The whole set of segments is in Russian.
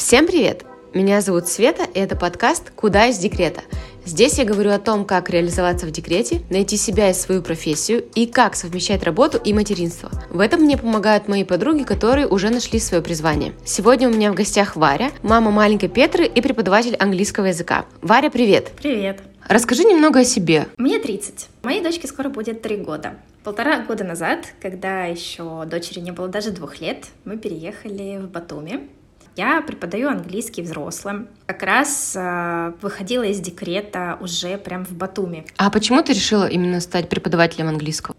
Всем привет! Меня зовут Света, и это подкаст «Куда из декрета?». Здесь я говорю о том, как реализоваться в декрете, найти себя и свою профессию, и как совмещать работу и материнство. В этом мне помогают мои подруги, которые уже нашли свое призвание. Сегодня у меня в гостях Варя, мама маленькой Петры и преподаватель английского языка. Варя, привет! Привет! Расскажи немного о себе. Мне 30. Моей дочке скоро будет 3 года. Полтора года назад, когда еще дочери не было даже двух лет, мы переехали в Батуми. Я преподаю английский взрослым. Как раз э, выходила из декрета уже прям в Батуми. А почему ты решила именно стать преподавателем английского?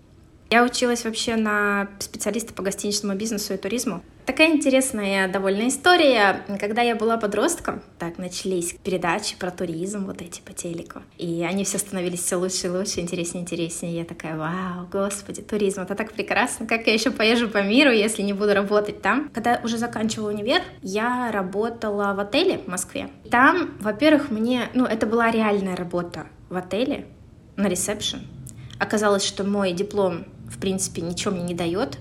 Я училась вообще на специалиста по гостиничному бизнесу и туризму. Такая интересная довольно история. Когда я была подростком, так начались передачи про туризм, вот эти по телеку. И они все становились все лучше и лучше, интереснее и интереснее. Я такая, вау, господи, туризм, это так прекрасно. Как я еще поезжу по миру, если не буду работать там? Когда уже заканчивала универ, я работала в отеле в Москве. Там, во-первых, мне, ну, это была реальная работа в отеле на ресепшн. Оказалось, что мой диплом в принципе, ничего мне не дает,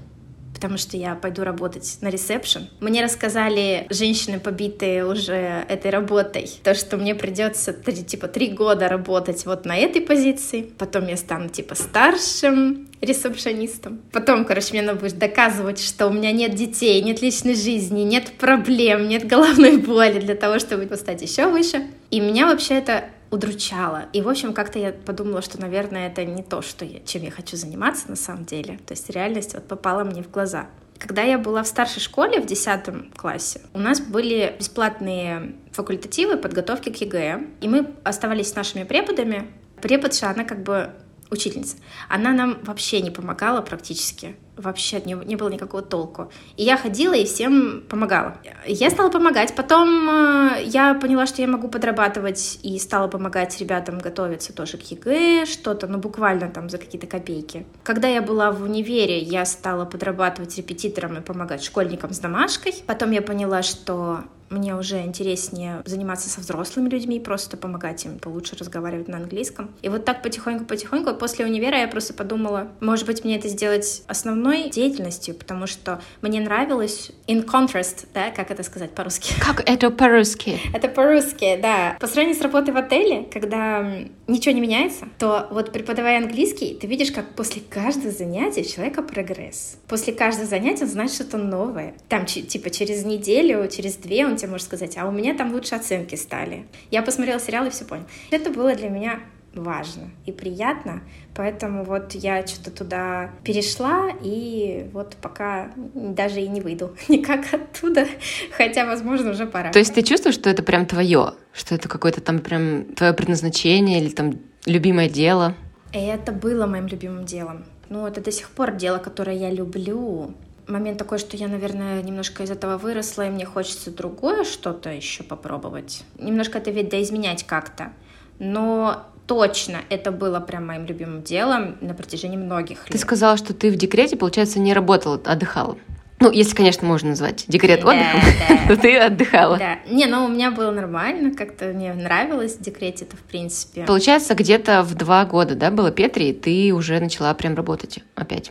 потому что я пойду работать на ресепшн. Мне рассказали женщины, побитые уже этой работой, то, что мне придется типа три года работать вот на этой позиции, потом я стану типа старшим ресепшонистом. Потом, короче, мне надо будет доказывать, что у меня нет детей, нет личной жизни, нет проблем, нет головной боли для того, чтобы стать еще выше. И меня вообще это удручало. И, в общем, как-то я подумала, что, наверное, это не то, что я, чем я хочу заниматься на самом деле. То есть реальность вот попала мне в глаза. Когда я была в старшей школе, в 10 классе, у нас были бесплатные факультативы подготовки к ЕГЭ, и мы оставались с нашими преподами. Преподша, она как бы учительница, она нам вообще не помогала практически. Вообще нее не было никакого толку. И я ходила и всем помогала. Я стала помогать. Потом э, я поняла, что я могу подрабатывать и стала помогать ребятам готовиться тоже к ЕГЭ, что-то, ну буквально там за какие-то копейки. Когда я была в универе, я стала подрабатывать репетитором и помогать школьникам с домашкой. Потом я поняла, что мне уже интереснее заниматься со взрослыми людьми, просто помогать им получше разговаривать на английском. И вот так потихоньку-потихоньку после универа я просто подумала, может быть, мне это сделать основной деятельностью, потому что мне нравилось in contrast, да, как это сказать по-русски? Как это по-русски? Это по-русски, да. По сравнению с работой в отеле, когда ничего не меняется, то вот преподавая английский, ты видишь, как после каждого занятия человека прогресс. После каждого занятия он знает что-то новое. Там, типа, через неделю, через две он тебе может сказать, а у меня там лучше оценки стали. Я посмотрела сериал и все понял. Это было для меня важно и приятно, поэтому вот я что-то туда перешла, и вот пока даже и не выйду никак оттуда, хотя, возможно, уже пора. То есть ты чувствуешь, что это прям твое, что это какое-то там прям твое предназначение или там любимое дело? Это было моим любимым делом. Ну, это до сих пор дело, которое я люблю, момент такой, что я, наверное, немножко из этого выросла, и мне хочется другое что-то еще попробовать. Немножко это ведь доизменять как-то. Но точно это было прям моим любимым делом на протяжении многих лет. Ты сказала, что ты в декрете, получается, не работала, отдыхала. Ну, если, конечно, можно назвать декрет да, отдыхом, да. то ты отдыхала. Да. Не, ну у меня было нормально, как-то мне нравилось в декрете это в принципе. Получается, где-то в два года, да, было Петри, и ты уже начала прям работать опять.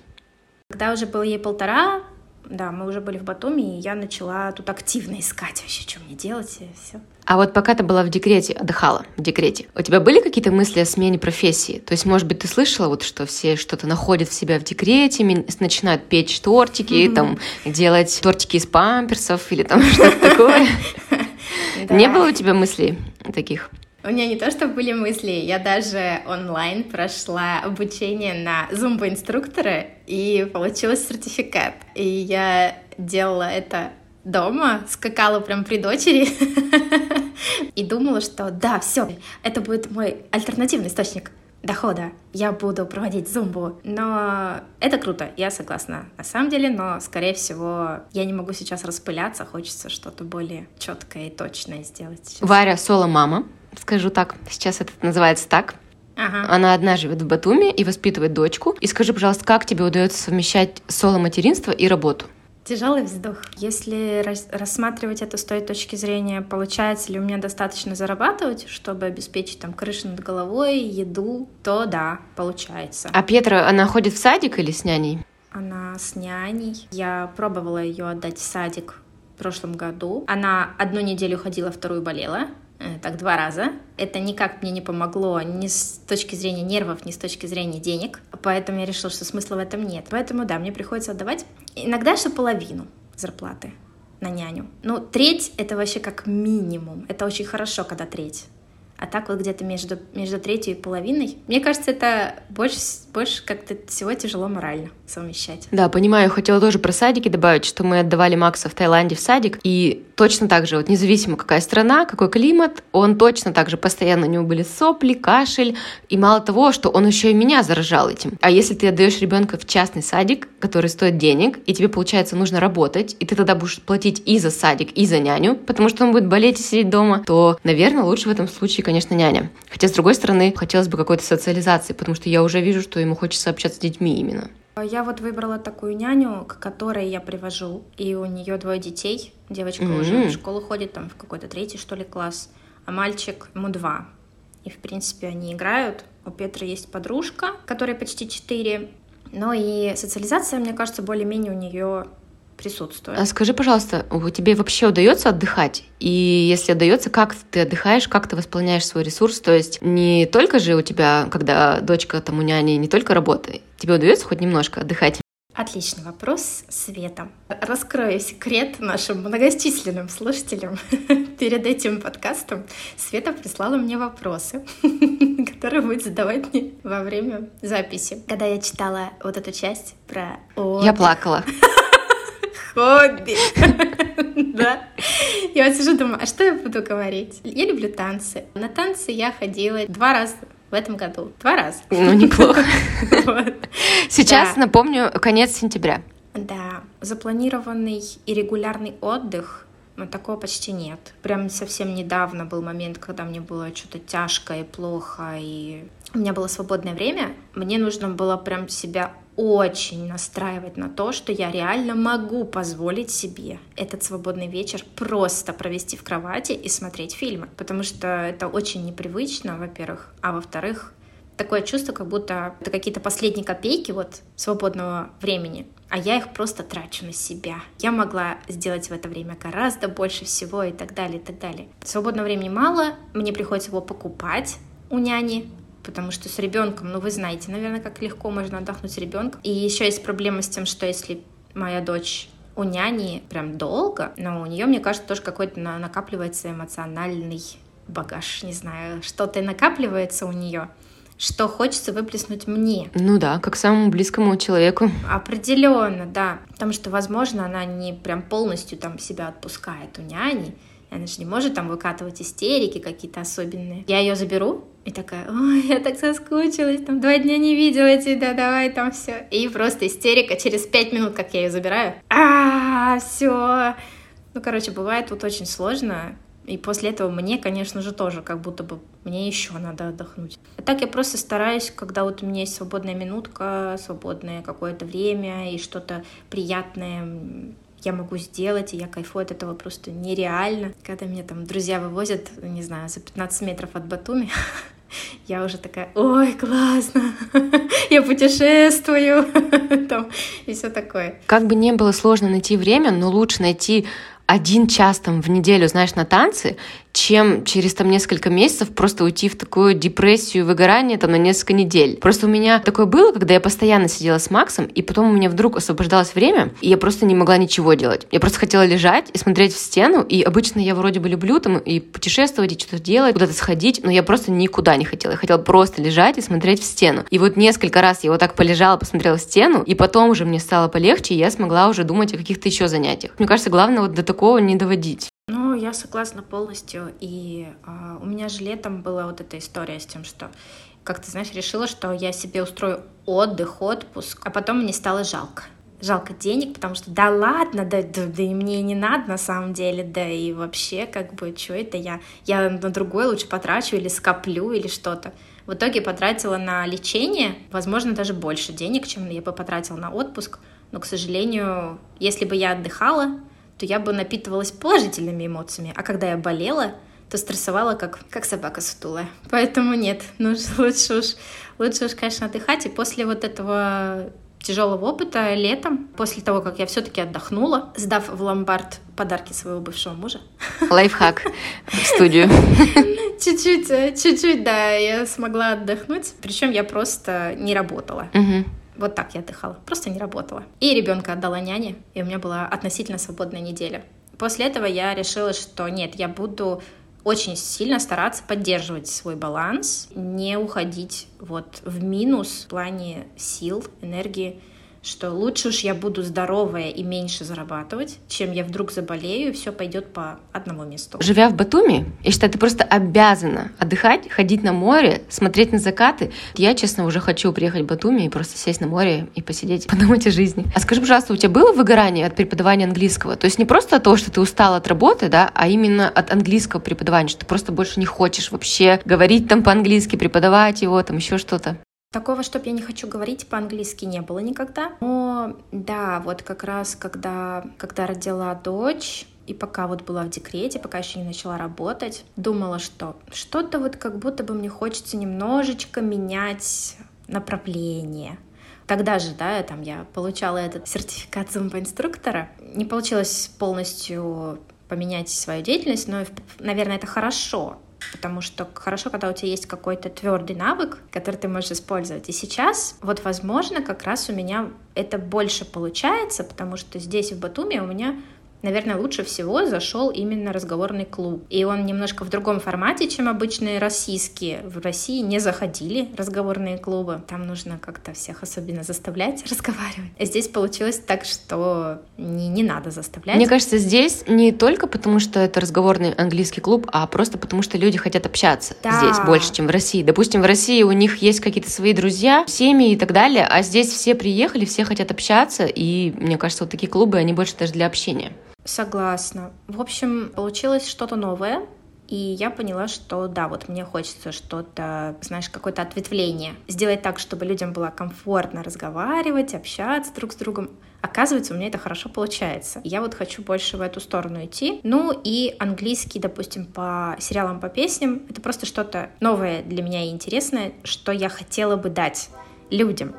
Когда уже было ей полтора, да, мы уже были в Батуми, и я начала тут активно искать вообще, что мне делать, и все. А вот пока ты была в декрете, отдыхала в декрете, у тебя были какие-то мысли о смене профессии? То есть, может быть, ты слышала, вот, что все что-то находят в себя в декрете, начинают печь тортики, mm-hmm. там, делать тортики из памперсов или там что-то такое? Не было у тебя мыслей таких? У меня не то, что были мысли, я даже онлайн прошла обучение на зумбо-инструктора и получила сертификат. И я делала это дома, скакала прям при дочери и думала, что да, все, это будет мой альтернативный источник дохода. Я буду проводить зумбу. Но это круто, я согласна на самом деле, но, скорее всего, я не могу сейчас распыляться, хочется что-то более четкое и точное сделать. Сейчас. Варя соло-мама скажу так. Сейчас это называется так. Ага. Она одна живет в Батуми и воспитывает дочку. И скажи, пожалуйста, как тебе удается совмещать соло-материнство и работу? Тяжелый вздох. Если рассматривать это с той точки зрения, получается ли у меня достаточно зарабатывать, чтобы обеспечить там крышу над головой, еду, то да, получается. А Петра, она ходит в садик или с няней? Она с няней. Я пробовала ее отдать в садик в прошлом году. Она одну неделю ходила, вторую болела. Э, так два раза. Это никак мне не помогло ни с точки зрения нервов, ни с точки зрения денег. Поэтому я решила, что смысла в этом нет. Поэтому да, мне приходится отдавать иногда что половину зарплаты на няню. Ну, треть — это вообще как минимум. Это очень хорошо, когда треть а так вот где-то между, между третьей и половиной. Мне кажется, это больше, больше как-то всего тяжело морально совмещать. Да, понимаю. Хотела тоже про садики добавить, что мы отдавали Макса в Таиланде в садик, и точно так же, вот независимо какая страна, какой климат, он точно так же постоянно у него были сопли, кашель, и мало того, что он еще и меня заражал этим. А если ты отдаешь ребенка в частный садик, который стоит денег, и тебе, получается, нужно работать, и ты тогда будешь платить и за садик, и за няню, потому что он будет болеть и сидеть дома, то, наверное, лучше в этом случае, конечно, няня. Хотя, с другой стороны, хотелось бы какой-то социализации, потому что я уже вижу, что ему хочется общаться с детьми именно. Я вот выбрала такую няню, к которой я привожу, и у нее двое детей. Девочка mm-hmm. уже в школу ходит, там в какой-то третий, что ли, класс, а мальчик ему два. И, в принципе, они играют. У Петра есть подружка, которой почти четыре. Но и социализация, мне кажется, более-менее у нее присутствует. А скажи, пожалуйста, тебе вообще удается отдыхать? И если удается, как ты отдыхаешь, как ты восполняешь свой ресурс? То есть не только же у тебя, когда дочка там у няни, не только работа, тебе удается хоть немножко отдыхать? Отличный вопрос, Света. Раскрою секрет нашим многочисленным слушателям. Перед этим подкастом Света прислала мне вопросы, которые будет задавать мне во время записи. Когда я читала вот эту часть про... Я плакала. хобби. Да. Я вот сижу, думаю, а что я буду говорить? Я люблю танцы. На танцы я ходила два раза в этом году. Два раза. Ну, неплохо. Сейчас, напомню, конец сентября. Да. Запланированный и регулярный отдых но такого почти нет. Прям совсем недавно был момент, когда мне было что-то тяжко и плохо, и у меня было свободное время. Мне нужно было прям себя очень настраивать на то, что я реально могу позволить себе этот свободный вечер просто провести в кровати и смотреть фильмы. Потому что это очень непривычно, во-первых. А во-вторых, такое чувство, как будто это какие-то последние копейки вот свободного времени, а я их просто трачу на себя. Я могла сделать в это время гораздо больше всего и так далее, и так далее. Свободного времени мало, мне приходится его покупать у няни, потому что с ребенком, ну вы знаете, наверное, как легко можно отдохнуть с ребенком. И еще есть проблема с тем, что если моя дочь у няни прям долго, но у нее, мне кажется, тоже какой-то накапливается эмоциональный багаж, не знаю, что-то накапливается у нее, что хочется выплеснуть мне. Ну да, как самому близкому человеку. Определенно, да. Потому что, возможно, она не прям полностью там себя отпускает у няни, она же не может там выкатывать истерики какие-то особенные. Я ее заберу, и такая, ой, я так соскучилась, там два дня не видела тебя, давай там все. И просто истерика через пять минут, как я ее забираю. А, все. Ну, короче, бывает тут очень сложно. И после этого мне, конечно же, тоже как будто бы мне еще надо отдохнуть. А так я просто стараюсь, когда вот у меня есть свободная минутка, свободное какое-то время и что-то приятное я могу сделать, и я кайфую от этого просто нереально. Когда меня там друзья вывозят, не знаю, за 15 метров от Батуми, я уже такая, ой, классно, я путешествую, там, и все такое. Как бы не было сложно найти время, но лучше найти один час там в неделю, знаешь, на танцы, чем через там несколько месяцев просто уйти в такую депрессию, выгорание там на несколько недель. Просто у меня такое было, когда я постоянно сидела с Максом, и потом у меня вдруг освобождалось время, и я просто не могла ничего делать. Я просто хотела лежать и смотреть в стену, и обычно я вроде бы люблю там и путешествовать, и что-то делать, куда-то сходить, но я просто никуда не хотела. Я хотела просто лежать и смотреть в стену. И вот несколько раз я вот так полежала, посмотрела в стену, и потом уже мне стало полегче, и я смогла уже думать о каких-то еще занятиях. Мне кажется, главное вот до такого не доводить. Ну, я согласна полностью. И э, у меня же летом была вот эта история с тем, что как ты знаешь, решила, что я себе устрою отдых, отпуск, а потом мне стало жалко. Жалко денег, потому что да ладно, да, да, да и мне не надо на самом деле, да и вообще, как бы, что это я, я на другое лучше потрачу или скоплю или что-то. В итоге потратила на лечение, возможно, даже больше денег, чем я бы потратила на отпуск, но, к сожалению, если бы я отдыхала, то я бы напитывалась положительными эмоциями. А когда я болела, то стрессовала как, как собака сутулая. Поэтому нет, ну лучше уж, лучше уж, конечно, отдыхать. И после вот этого тяжелого опыта летом, после того, как я все-таки отдохнула, сдав в ломбард подарки своего бывшего мужа. Лайфхак в студию. Чуть-чуть, э, чуть-чуть, да, я смогла отдохнуть. Причем я просто не работала. Вот так я отдыхала, просто не работала. И ребенка отдала няне, и у меня была относительно свободная неделя. После этого я решила, что нет, я буду очень сильно стараться поддерживать свой баланс, не уходить вот в минус в плане сил, энергии, что лучше уж я буду здоровая и меньше зарабатывать, чем я вдруг заболею, и все пойдет по одному месту. Живя в Батуми, я считаю, ты просто обязана отдыхать, ходить на море, смотреть на закаты. Я, честно, уже хочу приехать в Батуми и просто сесть на море и посидеть, подумать о жизни. А скажи, пожалуйста, у тебя было выгорание от преподавания английского? То есть не просто от того, что ты устал от работы, да, а именно от английского преподавания, что ты просто больше не хочешь вообще говорить там по-английски, преподавать его, там еще что-то. Такого, чтобы я не хочу говорить по-английски, не было никогда. Но да, вот как раз когда, когда родила дочь, и пока вот была в декрете, пока еще не начала работать, думала, что что-то вот как будто бы мне хочется немножечко менять направление. Тогда же, да, там я получала этот сертификат зумба-инструктора. Не получилось полностью поменять свою деятельность, но, наверное, это хорошо, потому что хорошо, когда у тебя есть какой-то твердый навык, который ты можешь использовать. И сейчас, вот, возможно, как раз у меня это больше получается, потому что здесь, в Батуми, у меня наверное, лучше всего зашел именно разговорный клуб. И он немножко в другом формате, чем обычные российские. В России не заходили разговорные клубы. Там нужно как-то всех особенно заставлять разговаривать. А здесь получилось так, что не, не надо заставлять. Мне кажется, здесь не только потому, что это разговорный английский клуб, а просто потому, что люди хотят общаться да. здесь больше, чем в России. Допустим, в России у них есть какие-то свои друзья, семьи и так далее, а здесь все приехали, все хотят общаться, и мне кажется, вот такие клубы, они больше даже для общения. Согласна. В общем, получилось что-то новое, и я поняла, что да, вот мне хочется что-то, знаешь, какое-то ответвление. Сделать так, чтобы людям было комфортно разговаривать, общаться друг с другом. Оказывается, у меня это хорошо получается. Я вот хочу больше в эту сторону идти. Ну и английский, допустим, по сериалам, по песням, это просто что-то новое для меня и интересное, что я хотела бы дать людям.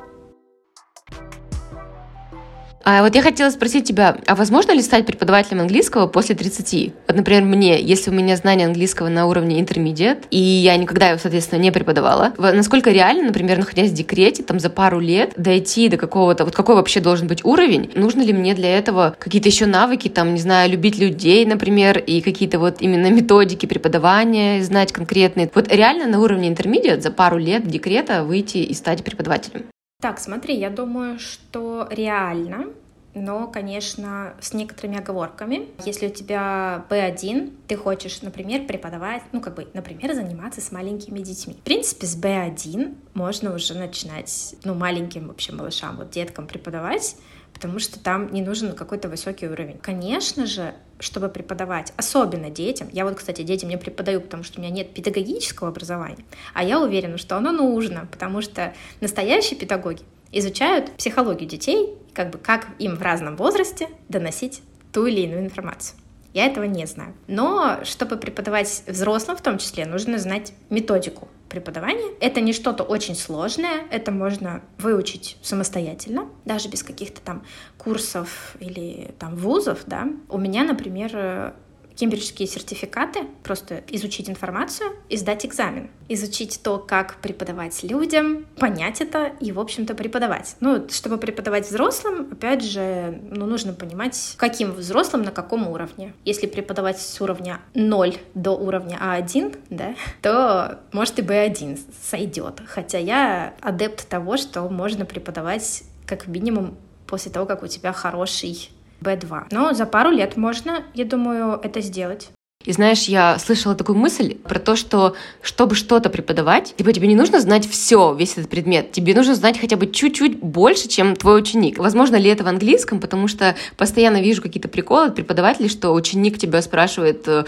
А вот я хотела спросить тебя, а возможно ли стать преподавателем английского после 30? Вот, например, мне, если у меня знание английского на уровне intermediate, и я никогда его, соответственно, не преподавала, насколько реально, например, находясь в декрете, там, за пару лет дойти до какого-то, вот какой вообще должен быть уровень? Нужно ли мне для этого какие-то еще навыки, там, не знаю, любить людей, например, и какие-то вот именно методики преподавания знать конкретные? Вот реально на уровне intermediate за пару лет декрета выйти и стать преподавателем? Так, смотри, я думаю, что реально, но, конечно, с некоторыми оговорками. Если у тебя B1, ты хочешь, например, преподавать, ну, как бы, например, заниматься с маленькими детьми. В принципе, с B1 можно уже начинать, ну, маленьким вообще малышам, вот деткам преподавать, потому что там не нужен какой-то высокий уровень. Конечно же, чтобы преподавать, особенно детям, я вот, кстати, детям не преподаю, потому что у меня нет педагогического образования, а я уверена, что оно нужно, потому что настоящие педагоги изучают психологию детей, как бы как им в разном возрасте доносить ту или иную информацию. Я этого не знаю. Но чтобы преподавать взрослым в том числе, нужно знать методику преподавания. Это не что-то очень сложное, это можно выучить самостоятельно, даже без каких-то там курсов или там вузов, да. У меня, например, кембриджские сертификаты, просто изучить информацию и сдать экзамен. Изучить то, как преподавать людям, понять это и, в общем-то, преподавать. Ну, чтобы преподавать взрослым, опять же, ну, нужно понимать, каким взрослым, на каком уровне. Если преподавать с уровня 0 до уровня А1, да, то, может, и Б1 сойдет. Хотя я адепт того, что можно преподавать как минимум после того, как у тебя хороший B2. Но за пару лет можно, я думаю, это сделать. И знаешь, я слышала такую мысль про то, что чтобы что-то преподавать, типа тебе не нужно знать все, весь этот предмет, тебе нужно знать хотя бы чуть-чуть больше, чем твой ученик. Возможно ли это в английском, потому что постоянно вижу какие-то приколы от преподавателей, что ученик тебя спрашивает э,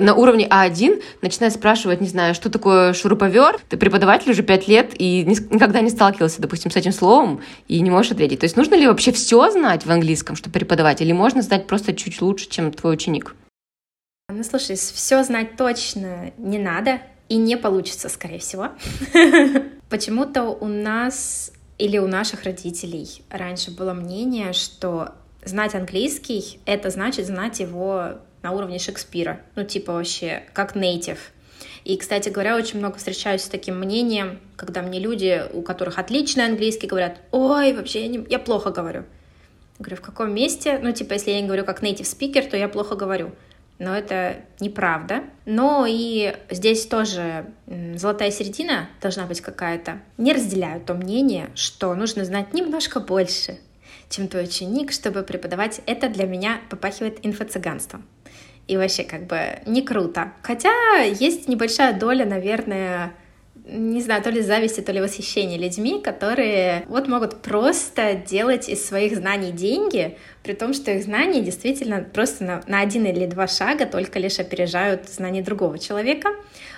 на уровне А1, начинает спрашивать, не знаю, что такое шуруповерт, ты преподаватель уже пять лет и никогда не сталкивался, допустим, с этим словом и не можешь ответить. То есть нужно ли вообще все знать в английском, чтобы преподавать, или можно знать просто чуть лучше, чем твой ученик? Ну, слушай, все знать точно не надо, и не получится, скорее всего. Почему-то у нас или у наших родителей раньше было мнение, что знать английский — это значит знать его на уровне Шекспира. Ну, типа вообще, как нейтив. И, кстати говоря, очень много встречаюсь с таким мнением, когда мне люди, у которых отличный английский, говорят, ой, вообще я, не, я плохо говорю. Говорю, в каком месте? Ну, типа, если я не говорю как native speaker, то я плохо говорю. Но это неправда. Но и здесь тоже золотая середина должна быть какая-то. Не разделяю то мнение, что нужно знать немножко больше, чем твой ученик, чтобы преподавать. Это для меня попахивает инфо-цыганством и вообще как бы не круто. Хотя есть небольшая доля, наверное, не знаю, то ли зависти, то ли восхищения людьми, которые вот могут просто делать из своих знаний деньги, при том, что их знания действительно просто на, на один или два шага только лишь опережают знания другого человека.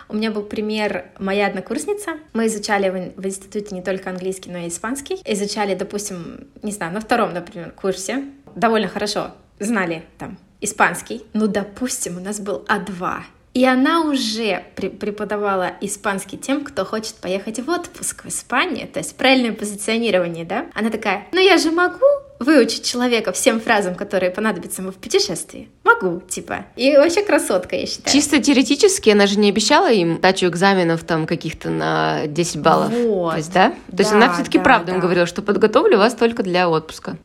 У меня был пример моя однокурсница. Мы изучали в, в институте не только английский, но и испанский. Изучали, допустим, не знаю, на втором, например, курсе. Довольно хорошо знали там испанский, ну, допустим, у нас был А2, и она уже преподавала испанский тем, кто хочет поехать в отпуск в Испанию, то есть правильное позиционирование, да? Она такая, ну я же могу выучить человека всем фразам, которые понадобятся ему в путешествии. Могу, типа. И вообще красотка, я считаю. Чисто теоретически она же не обещала им дачу экзаменов там каких-то на 10 баллов. Вот. То есть, да? То да, есть она все-таки да, правду да. им говорила, что подготовлю вас только для отпуска.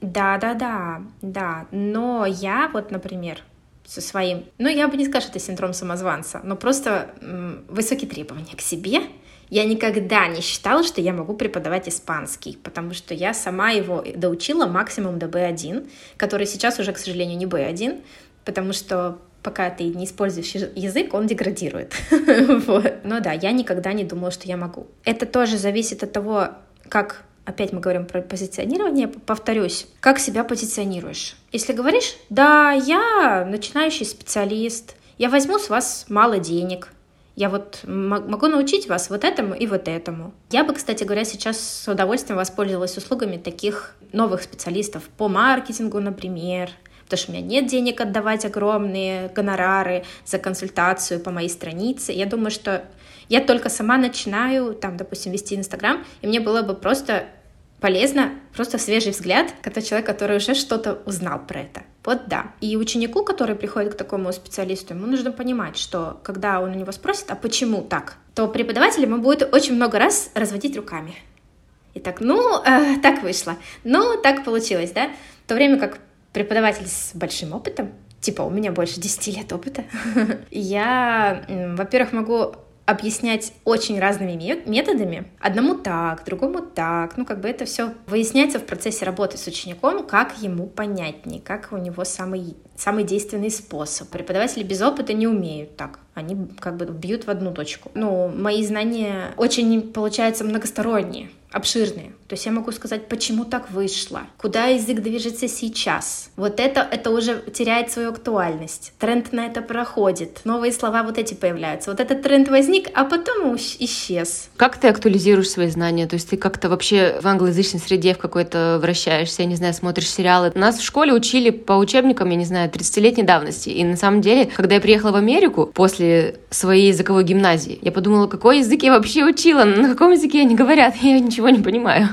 Да, да, да, да. Но я вот, например, со своим, ну, я бы не сказала, что это синдром самозванца, но просто м, высокие требования к себе. Я никогда не считала, что я могу преподавать испанский, потому что я сама его доучила максимум до B1, который сейчас уже, к сожалению, не B1, потому что пока ты не используешь язык, он деградирует. вот. Но да, я никогда не думала, что я могу. Это тоже зависит от того, как опять мы говорим про позиционирование, повторюсь, как себя позиционируешь. Если говоришь, да, я начинающий специалист, я возьму с вас мало денег, я вот могу научить вас вот этому и вот этому. Я бы, кстати говоря, сейчас с удовольствием воспользовалась услугами таких новых специалистов по маркетингу, например, потому что у меня нет денег отдавать огромные гонорары за консультацию по моей странице. Я думаю, что я только сама начинаю, там, допустим, вести Инстаграм, и мне было бы просто полезно просто свежий взгляд, когда человек, который уже что-то узнал про это. Вот да. И ученику, который приходит к такому специалисту, ему нужно понимать, что когда он у него спросит, а почему так, то преподаватель ему будет очень много раз разводить руками. И так, ну, э, так вышло, ну, так получилось, да? В то время как преподаватель с большим опытом, типа у меня больше 10 лет опыта, я, во-первых, могу объяснять очень разными методами. Одному так, другому так. Ну, как бы это все выясняется в процессе работы с учеником, как ему понятнее, как у него самый, самый действенный способ. Преподаватели без опыта не умеют так. Они как бы бьют в одну точку. Ну, мои знания очень, получаются, многосторонние обширные. То есть я могу сказать, почему так вышло, куда исык движется сейчас. Вот это, это уже теряет свою актуальность. Тренд на это проходит. Новые слова вот эти появляются. Вот этот тренд возник, а потом исчез. Как ты актуализируешь свои знания? То есть ты как-то вообще в англоязычной среде в какой-то вращаешься, я не знаю, смотришь сериалы. Нас в школе учили по учебникам, я не знаю, 30-летней давности. И на самом деле, когда я приехала в Америку после своей языковой гимназии, я подумала, какой язык я вообще учила, на каком языке они говорят, я ничего не понимаю.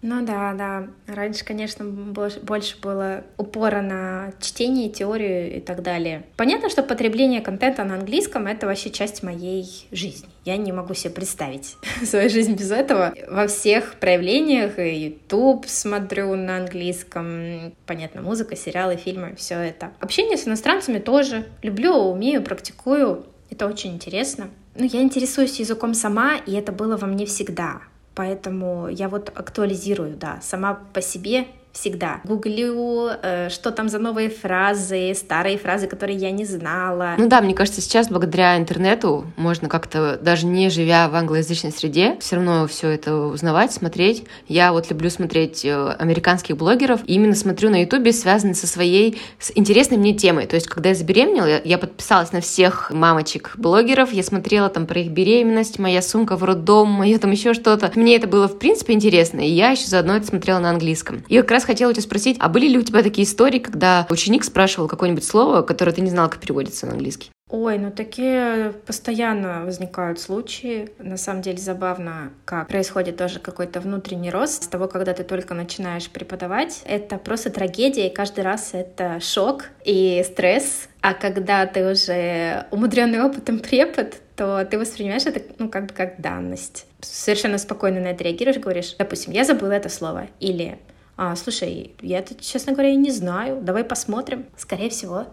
Ну да, да. Раньше, конечно, больше было упора на чтение, теорию и так далее. Понятно, что потребление контента на английском — это вообще часть моей жизни. Я не могу себе представить свою жизнь без этого. Во всех проявлениях, YouTube смотрю на английском, понятно, музыка, сериалы, фильмы, все это. Общение с иностранцами тоже. Люблю, умею, практикую. Это очень интересно. Ну, я интересуюсь языком сама, и это было во мне всегда. Поэтому я вот актуализирую, да, сама по себе всегда. Гуглю, э, что там за новые фразы, старые фразы, которые я не знала. Ну да, мне кажется, сейчас благодаря интернету можно как-то, даже не живя в англоязычной среде, все равно все это узнавать, смотреть. Я вот люблю смотреть э, американских блогеров, и именно смотрю на ютубе, связанные со своей с интересной мне темой. То есть, когда я забеременела, я подписалась на всех мамочек-блогеров, я смотрела там про их беременность, моя сумка в роддом, мое там еще что-то. Мне это было, в принципе, интересно, и я еще заодно это смотрела на английском. И как раз хотела тебя спросить, а были ли у тебя такие истории, когда ученик спрашивал какое-нибудь слово, которое ты не знал, как переводится на английский? Ой, ну такие постоянно возникают случаи. На самом деле забавно, как происходит тоже какой-то внутренний рост с того, когда ты только начинаешь преподавать. Это просто трагедия, и каждый раз это шок и стресс. А когда ты уже умудренный опытом препод, то ты воспринимаешь это, ну, как бы как данность. Совершенно спокойно на это реагируешь, говоришь, допустим, я забыла это слово, или а, слушай, я это, честно говоря, не знаю, давай посмотрим. Скорее всего,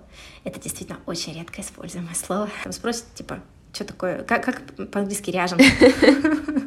это действительно очень редко используемое слово. Там спросят, типа, что такое, как, как по-английски ряженка?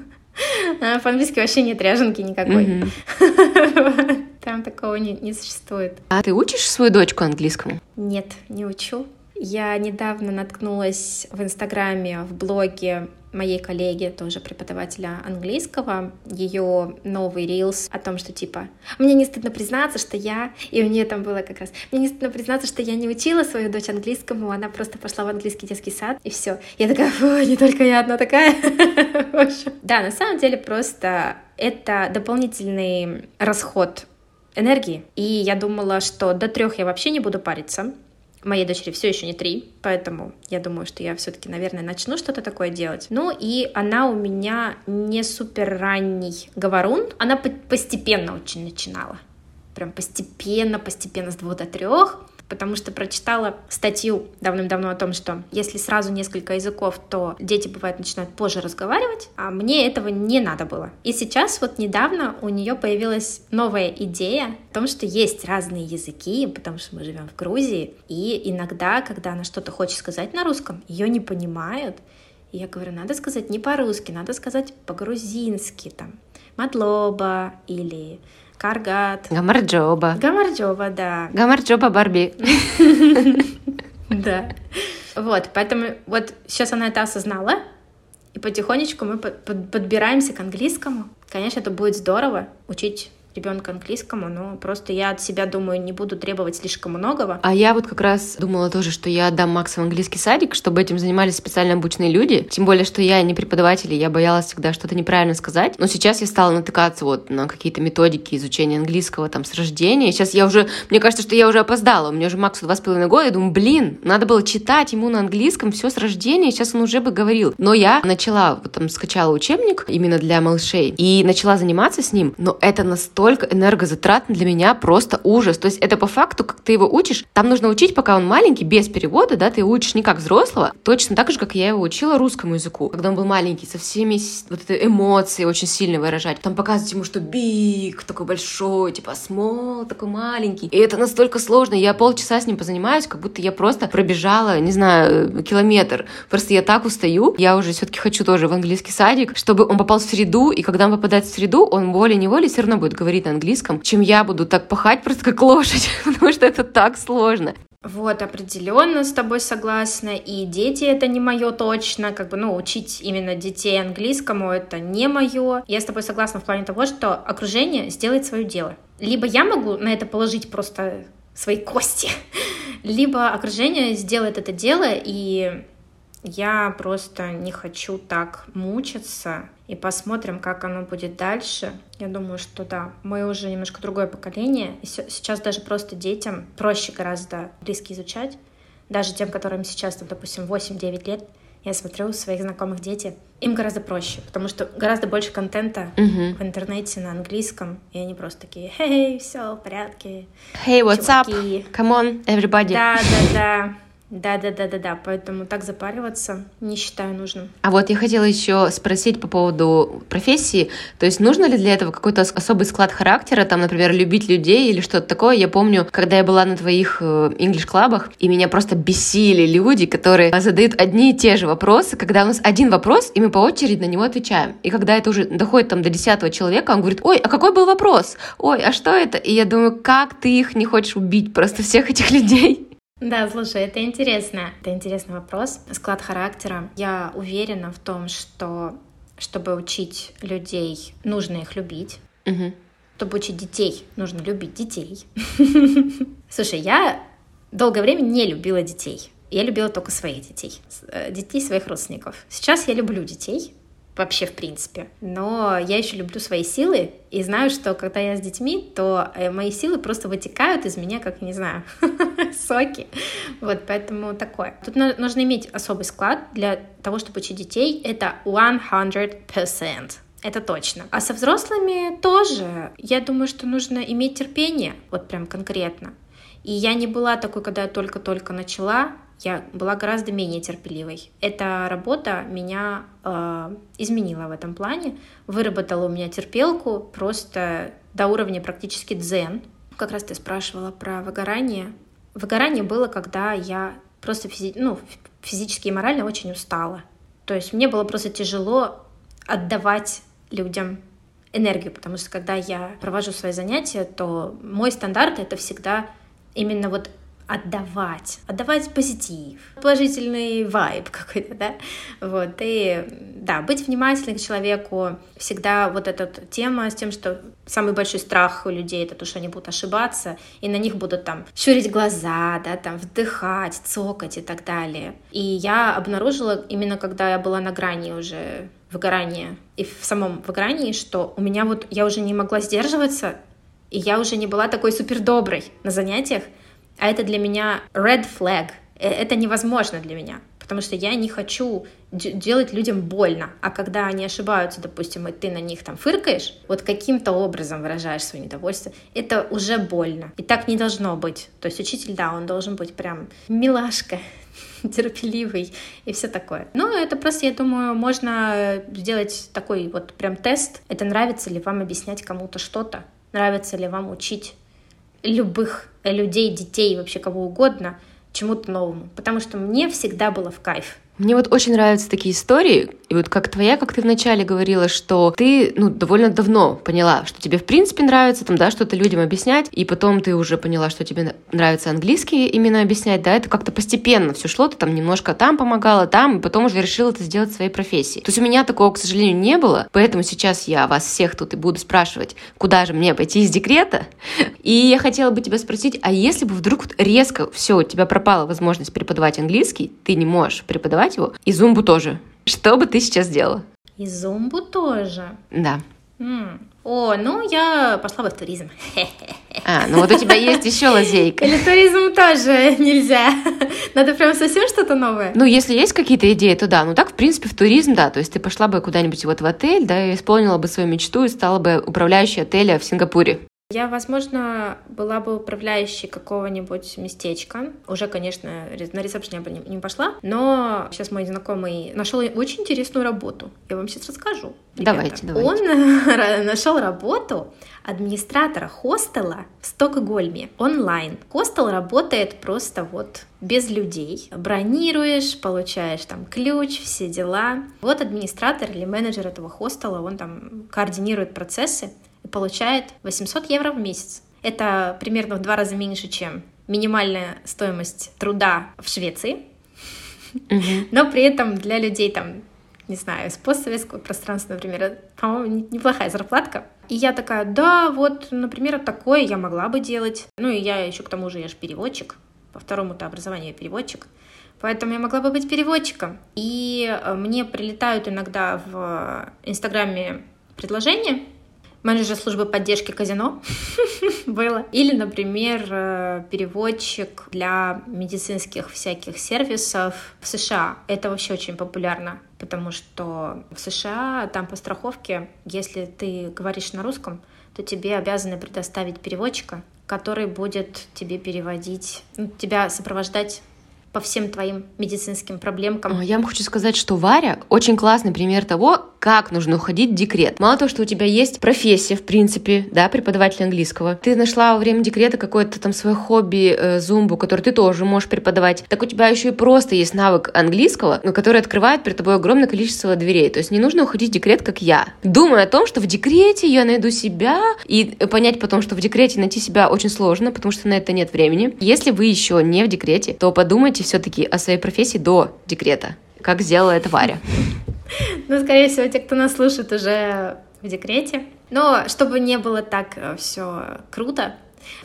А, по-английски вообще нет ряженки никакой. Там такого не, не существует. А ты учишь свою дочку английскому? Нет, не учу. Я недавно наткнулась в Инстаграме, в блоге моей коллеги, тоже преподавателя английского, ее новый рилс о том, что типа «Мне не стыдно признаться, что я...» И у нее там было как раз «Мне не стыдно признаться, что я не учила свою дочь английскому, она просто пошла в английский детский сад, и все. Я такая «Фу, не только я одна такая». Да, на самом деле просто это дополнительный расход энергии. И я думала, что до трех я вообще не буду париться, Моей дочери все еще не три, поэтому я думаю, что я все-таки, наверное, начну что-то такое делать. Ну и она у меня не супер ранний говорун, она постепенно очень начинала. Прям постепенно, постепенно с двух до трех потому что прочитала статью давным-давно о том, что если сразу несколько языков, то дети, бывает, начинают позже разговаривать, а мне этого не надо было. И сейчас вот недавно у нее появилась новая идея о том, что есть разные языки, потому что мы живем в Грузии, и иногда, когда она что-то хочет сказать на русском, ее не понимают, и я говорю, надо сказать не по-русски, надо сказать по-грузински, там, матлоба или Каргат. Гамарджоба. Гамарджоба, да. Гамарджоба Барби. Да. Вот, поэтому вот сейчас она это осознала, и потихонечку мы подбираемся к английскому. Конечно, это будет здорово учить ребенка английскому, но просто я от себя думаю, не буду требовать слишком многого. А я вот как раз думала тоже, что я отдам Макса в английский садик, чтобы этим занимались специально обученные люди. Тем более, что я не преподаватель, и я боялась всегда что-то неправильно сказать. Но сейчас я стала натыкаться вот на какие-то методики изучения английского там с рождения. Сейчас я уже, мне кажется, что я уже опоздала. У меня уже Максу два с половиной года. Я думаю, блин, надо было читать ему на английском все с рождения, сейчас он уже бы говорил. Но я начала, вот там скачала учебник именно для малышей и начала заниматься с ним, но это настолько настолько энергозатратно для меня просто ужас. То есть это по факту, как ты его учишь, там нужно учить, пока он маленький, без перевода, да, ты учишь не как взрослого, точно так же, как я его учила русскому языку. Когда он был маленький, со всеми вот этой эмоции очень сильно выражать. Там показывать ему, что биг такой большой, типа смол такой маленький. И это настолько сложно. Я полчаса с ним позанимаюсь, как будто я просто пробежала, не знаю, километр. Просто я так устаю. Я уже все-таки хочу тоже в английский садик, чтобы он попал в среду, и когда он попадает в среду, он волей-неволей все равно будет говорить говорит на английском, чем я буду так пахать просто как лошадь, потому что это так сложно. Вот, определенно с тобой согласна. И дети это не мое точно. Как бы, ну, учить именно детей английскому это не мое. Я с тобой согласна в плане того, что окружение сделает свое дело. Либо я могу на это положить просто свои кости, либо окружение сделает это дело, и я просто не хочу так мучиться. И посмотрим, как оно будет дальше. Я думаю, что да, мы уже немножко другое поколение. И сейчас даже просто детям проще гораздо английский изучать. Даже тем, которым сейчас, там, допустим, 8-9 лет, я смотрю своих знакомых дети, им гораздо проще, потому что гораздо больше контента uh-huh. в интернете на английском, и они просто такие, «Hey, все в порядке». «Hey, what's чуваки. up? Come on, everybody». Да, да, да. Да, да, да, да, да. Поэтому так запариваться не считаю нужным. А вот я хотела еще спросить по поводу профессии. То есть нужно ли для этого какой-то особый склад характера, там, например, любить людей или что-то такое? Я помню, когда я была на твоих инглиш-клабах, э, и меня просто бесили люди, которые задают одни и те же вопросы, когда у нас один вопрос, и мы по очереди на него отвечаем. И когда это уже доходит там до десятого человека, он говорит, ой, а какой был вопрос? Ой, а что это? И я думаю, как ты их не хочешь убить, просто всех этих людей? Да, слушай, это интересно. Это интересный вопрос. Склад характера. Я уверена в том, что чтобы учить людей, нужно их любить. Угу. Чтобы учить детей, нужно любить детей. Слушай, я долгое время не любила детей. Я любила только своих детей, э, детей своих родственников. Сейчас я люблю детей, вообще в принципе. Но я еще люблю свои силы и знаю, что когда я с детьми, то э, мои силы просто вытекают из меня, как, не знаю, соки. Вот, поэтому такое. Тут нужно иметь особый склад для того, чтобы учить детей. Это 100%. Это точно. А со взрослыми тоже. Я думаю, что нужно иметь терпение, вот прям конкретно. И я не была такой, когда я только-только начала я была гораздо менее терпеливой. Эта работа меня э, изменила в этом плане, выработала у меня терпелку просто до уровня практически дзен. Как раз ты спрашивала про выгорание. Выгорание было, когда я просто физи ну, физически и морально очень устала. То есть мне было просто тяжело отдавать людям энергию, потому что когда я провожу свои занятия, то мой стандарт — это всегда именно вот отдавать, отдавать позитив, положительный вайб какой-то, да, вот, и, да, быть внимательным к человеку, всегда вот эта тема с тем, что самый большой страх у людей это то, что они будут ошибаться, и на них будут там щурить глаза, да, там вдыхать, цокать и так далее. И я обнаружила именно когда я была на грани уже выгорания и в самом выгорании, что у меня вот я уже не могла сдерживаться, и я уже не была такой супер доброй на занятиях, а это для меня red flag. Э, это невозможно для меня, потому что я не хочу делать людям больно. А когда они ошибаются, допустим, и ты на них там фыркаешь, вот каким-то образом выражаешь свое недовольство, это уже больно. И так не должно быть. То есть учитель, да, он должен быть прям милашка, терпеливый и все такое. Ну, это просто, я думаю, можно сделать такой вот прям тест. Это нравится ли вам объяснять кому-то что-то? Нравится ли вам учить любых людей, детей, вообще кого угодно, чему-то новому. Потому что мне всегда было в кайф. Мне вот очень нравятся такие истории, и вот как твоя, как ты вначале говорила, что ты, ну, довольно давно поняла, что тебе в принципе нравится там, да, что-то людям объяснять, и потом ты уже поняла, что тебе нравится английский именно объяснять, да, это как-то постепенно все шло, ты там немножко там помогала, там, и потом уже решила это сделать своей профессией. То есть у меня такого, к сожалению, не было, поэтому сейчас я вас всех тут и буду спрашивать, куда же мне пойти из декрета, и я хотела бы тебя спросить, а если бы вдруг резко все, у тебя пропала возможность преподавать английский, ты не можешь преподавать его, и зумбу тоже, что бы ты сейчас сделала? И зумбу тоже? Да. М. О, ну я пошла бы в туризм. А, ну вот у тебя есть еще лазейка. Или туризм тоже нельзя. Надо прям совсем что-то новое. Ну, если есть какие-то идеи, то да. Ну так, в принципе, в туризм, да. То есть ты пошла бы куда-нибудь вот в отель, да, и исполнила бы свою мечту и стала бы управляющей отеля в Сингапуре. Я, возможно, была бы управляющей какого-нибудь местечка. Уже, конечно, на ресепшн я бы не пошла, но сейчас мой знакомый нашел очень интересную работу. Я вам сейчас расскажу. Давайте, давайте. Он нашел работу администратора хостела в Стокгольме онлайн. Хостел работает просто вот без людей. Бронируешь, получаешь там ключ, все дела. Вот администратор или менеджер этого хостела, он там координирует процессы получает 800 евро в месяц. Это примерно в два раза меньше, чем минимальная стоимость труда в Швеции. Но при этом для людей там, не знаю, из постсоветского пространства, например, по-моему, неплохая зарплатка. И я такая, да, вот, например, такое я могла бы делать. Ну и я еще к тому же, я же переводчик. По второму-то образованию я переводчик. Поэтому я могла бы быть переводчиком. И э, мне прилетают иногда в Инстаграме предложения менеджер службы поддержки казино было. Или, например, э, переводчик для медицинских всяких сервисов в США. Это вообще очень популярно, потому что в США там по страховке, если ты говоришь на русском, то тебе обязаны предоставить переводчика, который будет тебе переводить, ну, тебя сопровождать по всем твоим медицинским проблемкам. Я вам хочу сказать, что Варя очень классный пример того, как нужно уходить в декрет. Мало того, что у тебя есть профессия, в принципе, да, преподаватель английского, ты нашла во время декрета какое-то там свое хобби, э, зумбу, который ты тоже можешь преподавать, так у тебя еще и просто есть навык английского, который открывает перед тобой огромное количество дверей. То есть не нужно уходить в декрет, как я. Думаю о том, что в декрете я найду себя, и понять потом, что в декрете найти себя очень сложно, потому что на это нет времени. Если вы еще не в декрете, то подумайте все-таки о своей профессии до декрета, как сделала это Варя. Ну, скорее всего, те, кто нас слушает, уже в декрете. Но чтобы не было так э, все круто,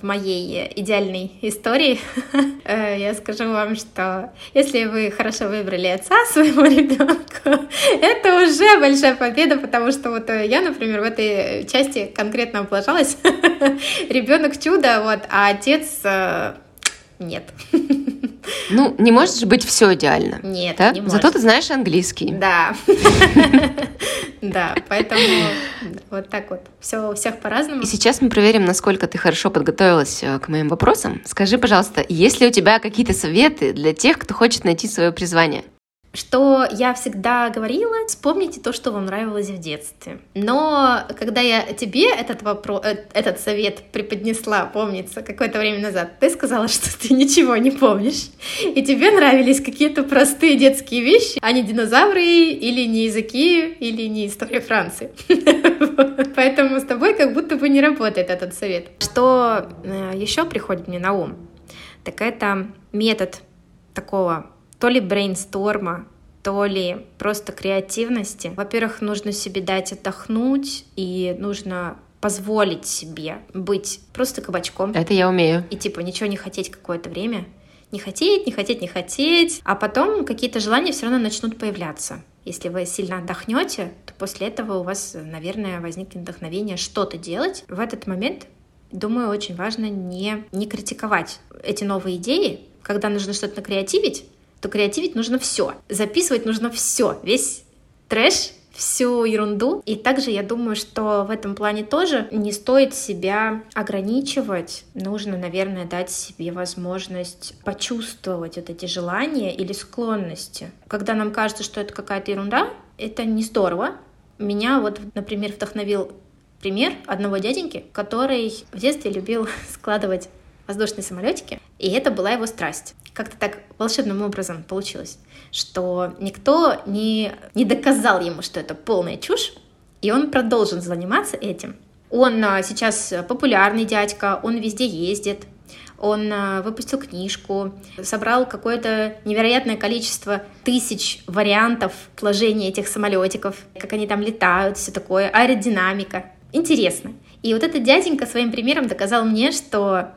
в моей идеальной истории, э, я скажу вам, что если вы хорошо выбрали отца своему ребенку, это уже большая победа, потому что вот я, например, в этой части конкретно облажалась. Ребенок чудо, вот, а отец э, нет. Ну, не может же быть все идеально. Нет, да? не может. Зато ты знаешь английский. Да. Да, поэтому вот так вот. Все у всех по-разному. И сейчас мы проверим, насколько ты хорошо подготовилась э, к моим вопросам. Скажи, пожалуйста, есть ли у тебя какие-то советы для тех, кто хочет найти свое призвание? Что я всегда говорила, вспомните то, что вам нравилось в детстве. Но когда я тебе этот вопрос, э, этот совет преподнесла, помнится, какое-то время назад, ты сказала, что ты ничего не помнишь, и тебе нравились какие-то простые детские вещи, а не динозавры, или не языки, или не история Франции. Поэтому с тобой как будто бы не работает этот совет. Что э, еще приходит мне на ум? Так это метод такого то ли брейнсторма, то ли просто креативности. Во-первых, нужно себе дать отдохнуть, и нужно позволить себе быть просто кабачком. Это я умею. И типа ничего не хотеть какое-то время. Не хотеть, не хотеть, не хотеть. А потом какие-то желания все равно начнут появляться. Если вы сильно отдохнете, то после этого у вас, наверное, возникнет вдохновение что-то делать. В этот момент, думаю, очень важно не, не критиковать эти новые идеи, когда нужно что-то накреативить, то креативить нужно все. Записывать нужно все, весь трэш, всю ерунду. И также я думаю, что в этом плане тоже не стоит себя ограничивать. Нужно, наверное, дать себе возможность почувствовать вот эти желания или склонности. Когда нам кажется, что это какая-то ерунда, это не здорово. Меня вот, например, вдохновил пример одного дяденьки, который в детстве любил складывать воздушные самолетики, и это была его страсть. Как-то так волшебным образом получилось, что никто не, не доказал ему, что это полная чушь, и он продолжен заниматься этим. Он а, сейчас популярный дядька, он везде ездит, он а, выпустил книжку, собрал какое-то невероятное количество тысяч вариантов сложения этих самолетиков, как они там летают, все такое, аэродинамика. Интересно. И вот этот дяденька своим примером доказал мне, что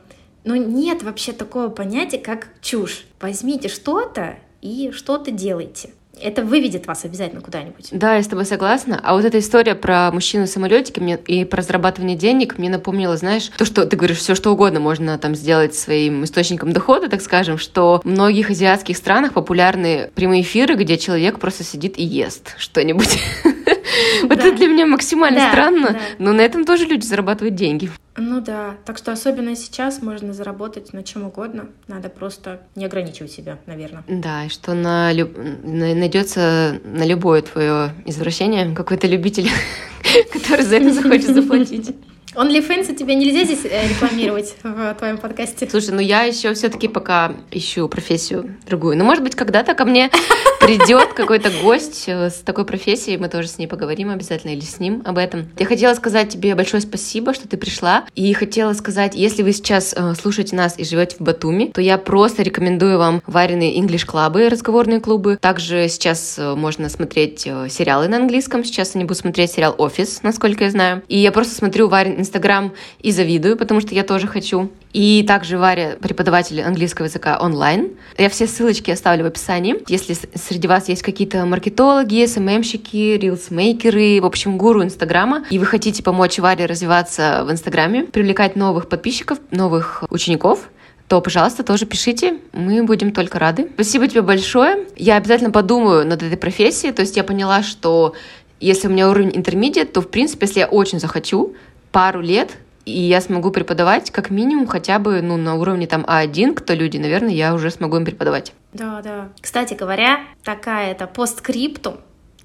но нет вообще такого понятия, как чушь. Возьмите что-то и что-то делайте. Это выведет вас обязательно куда-нибудь. Да, я с тобой согласна. А вот эта история про мужчину самолетики мне и про зарабатывание денег мне напомнила, знаешь, то, что ты говоришь, все что угодно можно там сделать своим источником дохода, так скажем, что в многих азиатских странах популярны прямые эфиры, где человек просто сидит и ест что-нибудь. Вот это для меня максимально странно, но на этом тоже люди зарабатывают деньги. Ну да, так что особенно сейчас можно заработать на чем угодно, надо просто не ограничивать себя, наверное. Да, и что на люб... найдется на любое твое извращение какой-то любитель, который за это захочет заплатить. OnlyFans тебе нельзя здесь э, рекламировать в твоем подкасте. Слушай, ну я еще все-таки пока ищу профессию другую. Ну, может быть, когда-то ко мне придет какой-то гость э, с такой профессией, мы тоже с ней поговорим обязательно или с ним об этом. Я хотела сказать тебе большое спасибо, что ты пришла. И хотела сказать, если вы сейчас э, слушаете нас и живете в Батуми, то я просто рекомендую вам вареные English клубы, разговорные клубы. Также сейчас можно смотреть сериалы на английском. Сейчас они будут смотреть сериал «Офис», насколько я знаю. И я просто смотрю варен Инстаграм и завидую, потому что я тоже хочу. И также Варя преподаватель английского языка онлайн. Я все ссылочки оставлю в описании. Если среди вас есть какие-то маркетологи, СММщики, рилсмейкеры, в общем, гуру Инстаграма, и вы хотите помочь Варе развиваться в Инстаграме, привлекать новых подписчиков, новых учеников, то, пожалуйста, тоже пишите, мы будем только рады. Спасибо тебе большое. Я обязательно подумаю над этой профессией, то есть я поняла, что если у меня уровень интермедиат, то, в принципе, если я очень захочу, пару лет, и я смогу преподавать как минимум хотя бы ну, на уровне там А1, кто люди, наверное, я уже смогу им преподавать. Да, да. Кстати говоря, такая это постскриптум,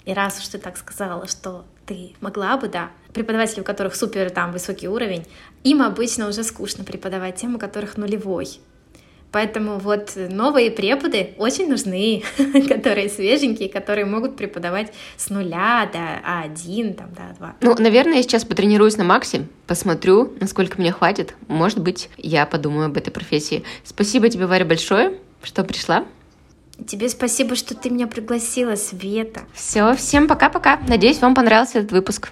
и раз уж ты так сказала, что ты могла бы, да, преподаватели, у которых супер там высокий уровень, им обычно уже скучно преподавать тем, у которых нулевой. Поэтому вот новые преподы очень нужны, которые свеженькие, которые могут преподавать с нуля до А1, там, до А2. Ну, наверное, я сейчас потренируюсь на Максе, посмотрю, насколько мне хватит. Может быть, я подумаю об этой профессии. Спасибо тебе, Варя, большое, что пришла. Тебе спасибо, что ты меня пригласила, Света. Все, всем пока-пока. Надеюсь, вам понравился этот выпуск.